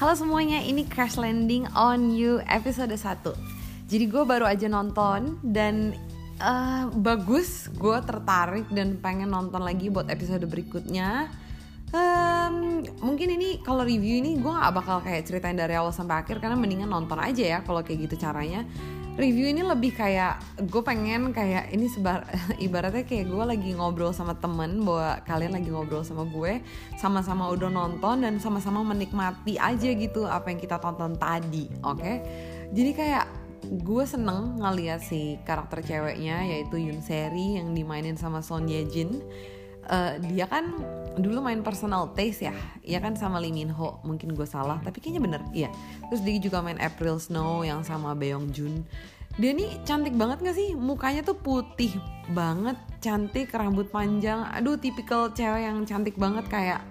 Halo semuanya, ini Crash Landing on You episode 1 Jadi gue baru aja nonton dan uh, bagus Gue tertarik dan pengen nonton lagi buat episode berikutnya. Um, Mungkin ini kalau review ini gue gak bakal kayak ceritain dari awal sampai akhir Karena mendingan nonton aja ya kalau kayak gitu caranya review ini lebih kayak gue pengen kayak ini sebar ibaratnya kayak gue lagi ngobrol sama temen bahwa kalian lagi ngobrol sama gue sama-sama udah nonton dan sama-sama menikmati aja gitu apa yang kita tonton tadi oke okay? jadi kayak gue seneng ngeliat si karakter ceweknya yaitu Yun Seri yang dimainin sama Son Ye Jin uh, dia kan dulu main personal taste ya. Ya kan sama Lee Min Ho. Mungkin gue salah tapi kayaknya bener. Iya. Terus dia juga main April Snow yang sama Beong Jun. Dia nih cantik banget gak sih? Mukanya tuh putih banget cantik rambut panjang. Aduh tipikal cewek yang cantik banget kayak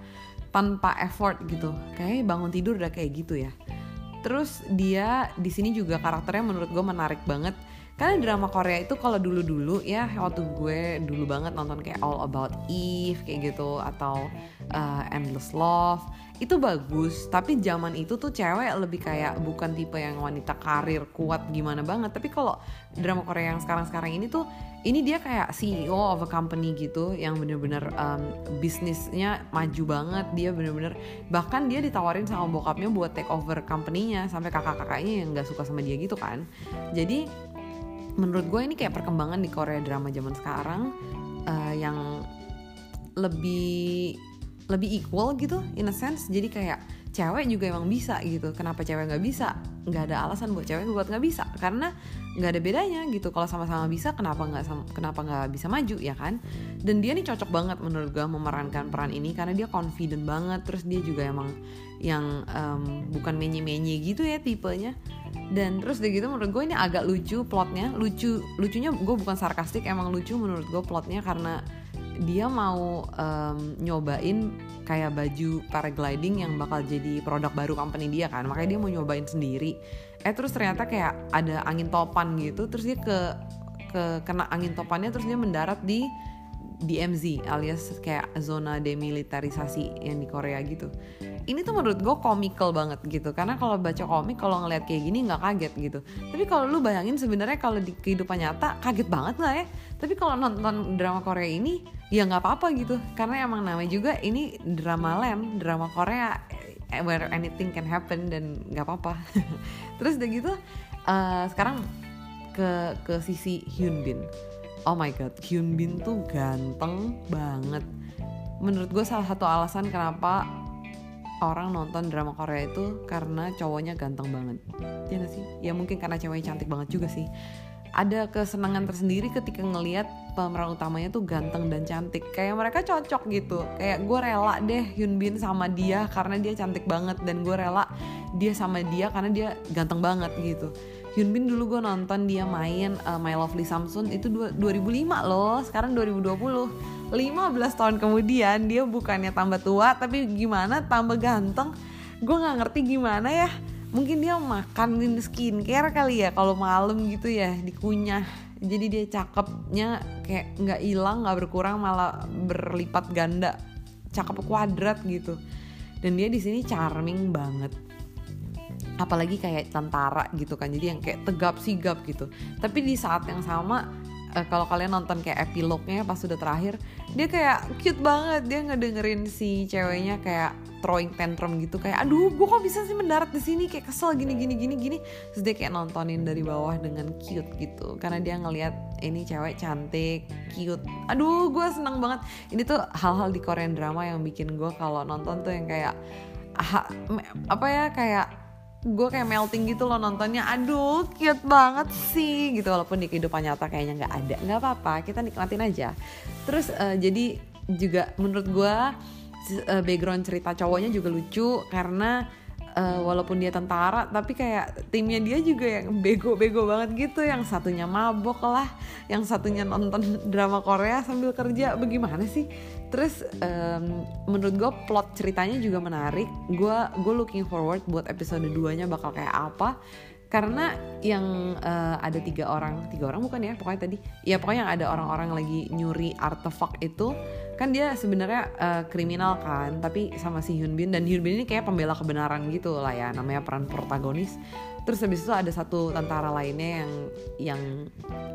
tanpa effort gitu. Kayak bangun tidur udah kayak gitu ya. Terus dia di sini juga karakternya menurut gue menarik banget karena drama Korea itu kalau dulu-dulu ya waktu gue dulu banget nonton kayak All About Eve kayak gitu atau uh, Endless Love itu bagus. Tapi zaman itu tuh cewek lebih kayak bukan tipe yang wanita karir kuat gimana banget. Tapi kalau drama Korea yang sekarang-sekarang ini tuh ini dia kayak CEO of a company gitu yang bener-bener um, bisnisnya maju banget. Dia bener-bener bahkan dia ditawarin sama bokapnya buat take over company-nya sampai kakak-kakaknya yang nggak suka sama dia gitu kan. Jadi menurut gue ini kayak perkembangan di Korea drama zaman sekarang uh, yang lebih lebih equal gitu in a sense. Jadi kayak cewek juga emang bisa gitu. Kenapa cewek nggak bisa? Nggak ada alasan buat cewek buat nggak bisa. Karena nggak ada bedanya gitu. Kalau sama-sama bisa kenapa nggak kenapa nggak bisa maju ya kan? Dan dia nih cocok banget menurut gue memerankan peran ini. Karena dia confident banget. Terus dia juga emang yang um, bukan menye-menye gitu ya tipenya dan terus dia gitu menurut gue ini agak lucu plotnya. Lucu lucunya gue bukan sarkastik emang lucu menurut gue plotnya karena dia mau um, nyobain kayak baju paragliding yang bakal jadi produk baru company dia kan. Makanya dia mau nyobain sendiri. Eh terus ternyata kayak ada angin topan gitu terus dia ke ke kena angin topannya terus dia mendarat di DMZ alias kayak zona demilitarisasi yang di Korea gitu. Ini tuh menurut gue komikal banget gitu. Karena kalau baca komik kalau ngeliat kayak gini nggak kaget gitu. Tapi kalau lu bayangin sebenarnya kalau di kehidupan nyata kaget banget lah ya. Tapi kalau nonton drama Korea ini ya nggak apa-apa gitu. Karena emang namanya juga ini drama land drama Korea eh, where anything can happen dan nggak apa-apa. Terus udah gitu uh, sekarang ke ke sisi Hyun Bin oh my god Hyun Bin tuh ganteng banget. Menurut gue salah satu alasan kenapa orang nonton drama Korea itu karena cowoknya ganteng banget. Ya gak sih? Ya mungkin karena ceweknya cantik banget juga sih. Ada kesenangan tersendiri ketika ngelihat pemeran utamanya tuh ganteng dan cantik. Kayak mereka cocok gitu. Kayak gue rela deh Hyun Bin sama dia karena dia cantik banget. Dan gue rela dia sama dia karena dia ganteng banget gitu Hyun Bin dulu gue nonton dia main uh, My Lovely Samsung itu 2005 loh sekarang 2020 15 tahun kemudian dia bukannya tambah tua tapi gimana tambah ganteng gue nggak ngerti gimana ya. Mungkin dia makanin skincare kali ya kalau malam gitu ya dikunyah jadi dia cakepnya kayak nggak hilang nggak berkurang malah berlipat ganda. Cakep kuadrat gitu. Dan dia di sini charming banget apalagi kayak tentara gitu kan jadi yang kayak tegap sigap gitu. Tapi di saat yang sama uh, kalau kalian nonton kayak epilognya pas sudah terakhir dia kayak cute banget. Dia ngedengerin si ceweknya kayak throwing tantrum gitu kayak aduh gue kok bisa sih mendarat di sini? Kayak kesel gini gini gini gini. Terus dia kayak nontonin dari bawah dengan cute gitu. Karena dia ngelihat ini cewek cantik cute. Aduh gue seneng banget. Ini tuh hal-hal di Korean drama yang bikin gue kalau nonton tuh yang kayak apa ya kayak gue kayak melting gitu loh nontonnya. Aduh cute banget sih gitu. Walaupun di kehidupan nyata kayaknya nggak ada. Nggak apa-apa kita nikmatin aja. Terus uh, jadi juga menurut gue uh, background cerita cowoknya juga lucu karena uh, walaupun dia tentara tapi kayak timnya dia juga yang bego-bego banget gitu. Yang satunya mabok lah yang satunya nonton drama Korea sambil kerja. Bagaimana sih? Terus um, menurut gue plot ceritanya juga menarik. Gue gue looking forward buat episode 2 nya bakal kayak apa karena yang uh, ada tiga orang tiga orang bukan ya pokoknya tadi. Ya pokoknya yang ada orang-orang lagi nyuri artefak itu kan dia sebenarnya uh, kriminal kan tapi sama si Hyun Bin dan Hyun Bin ini kayak pembela kebenaran gitu lah ya namanya peran protagonis. Terus habis itu ada satu tentara lainnya yang yang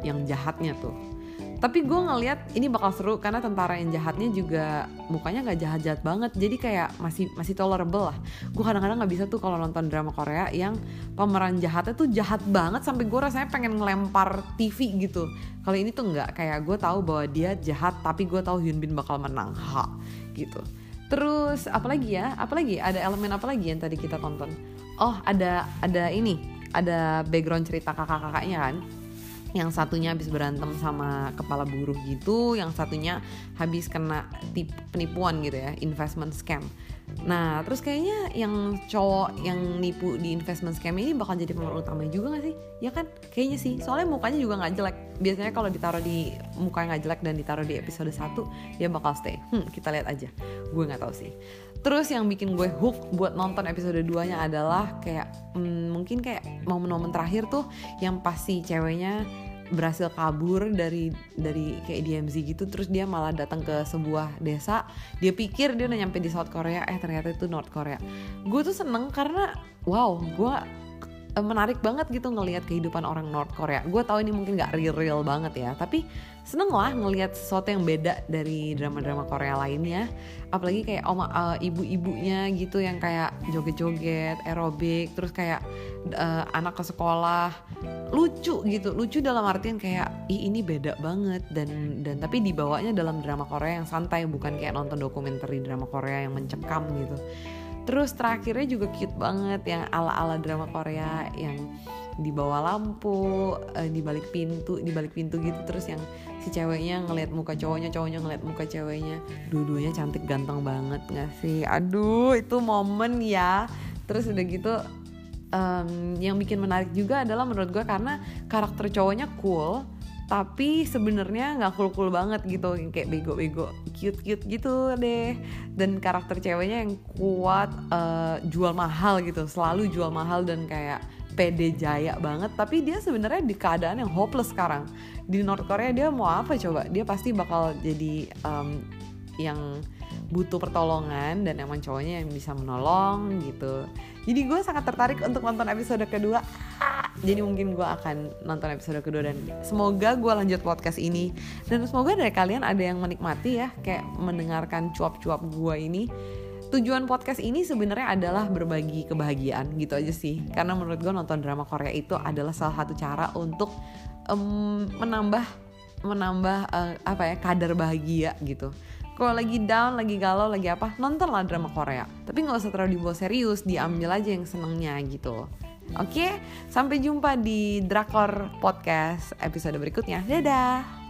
yang jahatnya tuh tapi gue ngeliat ini bakal seru karena tentara yang jahatnya juga mukanya nggak jahat-jahat banget. Jadi kayak masih masih tolerable lah. Gue kadang-kadang nggak bisa tuh kalau nonton drama Korea yang pemeran jahatnya tuh jahat banget sampai gue rasanya pengen ngelempar TV gitu. Kalau ini tuh nggak. Kayak gue tahu bahwa dia jahat tapi gue tahu Hyun Bin bakal menang. Ha gitu. Terus apalagi ya? Apalagi? Ada elemen apa lagi yang tadi kita tonton? Oh ada ada ini. Ada background cerita kakak-kakaknya kan yang satunya habis berantem sama kepala buruh gitu, yang satunya habis kena tip, penipuan gitu ya, investment scam. Nah, terus kayaknya yang cowok yang nipu di investment scam ini bakal jadi pemeran utama juga gak sih? Ya kan? Kayaknya sih. Soalnya mukanya juga nggak jelek. Biasanya kalau ditaruh di mukanya nggak jelek dan ditaruh di episode 1, dia bakal stay. Hmm, kita lihat aja. Gue nggak tahu sih. Terus yang bikin gue hook buat nonton episode 2-nya adalah kayak hmm, mungkin kayak momen-momen terakhir tuh yang pasti ceweknya berhasil kabur dari dari kayak DMZ gitu terus dia malah datang ke sebuah desa. Dia pikir dia udah nyampe di South Korea eh ternyata itu North Korea. Gue tuh seneng karena wow gue menarik banget gitu ngelihat kehidupan orang North Korea. Gue tahu ini mungkin gak real-real banget ya, tapi seneng lah ngelihat sesuatu yang beda dari drama-drama Korea lainnya. Apalagi kayak oma uh, ibu-ibunya gitu yang kayak joget-joget, aerobik, terus kayak uh, anak ke sekolah lucu gitu, lucu dalam artian kayak Ih, ini beda banget dan dan tapi dibawanya dalam drama Korea yang santai bukan kayak nonton dokumenter drama Korea yang mencekam gitu Terus terakhirnya juga cute banget yang ala-ala drama Korea yang di bawah lampu, uh, di balik pintu, di balik pintu gitu terus yang si ceweknya ngeliat muka cowoknya, cowoknya ngeliat muka ceweknya, dua-duanya cantik ganteng banget nggak sih? Aduh, itu momen ya. Terus udah gitu um, yang bikin menarik juga adalah menurut gue karena karakter cowoknya cool, tapi sebenarnya nggak cool cool banget gitu kayak bego-bego cute cute gitu deh. Dan karakter ceweknya yang kuat uh, jual mahal gitu selalu jual mahal dan kayak pede jaya banget. Tapi dia sebenarnya di keadaan yang hopeless sekarang. Di North Korea dia mau apa coba? Dia pasti bakal jadi um, yang butuh pertolongan dan emang cowoknya yang bisa menolong gitu. Jadi gue sangat tertarik untuk nonton episode kedua jadi mungkin gue akan nonton episode kedua dan semoga gue lanjut podcast ini dan semoga dari kalian ada yang menikmati ya kayak mendengarkan cuap-cuap gue ini tujuan podcast ini sebenarnya adalah berbagi kebahagiaan gitu aja sih karena menurut gue nonton drama Korea itu adalah salah satu cara untuk um, menambah menambah uh, apa ya kadar bahagia gitu kalau lagi down, lagi galau, lagi apa, nontonlah drama Korea. Tapi nggak usah terlalu dibawa serius, diambil aja yang senengnya gitu. Oke, sampai jumpa di Drakor Podcast episode berikutnya. Dadah!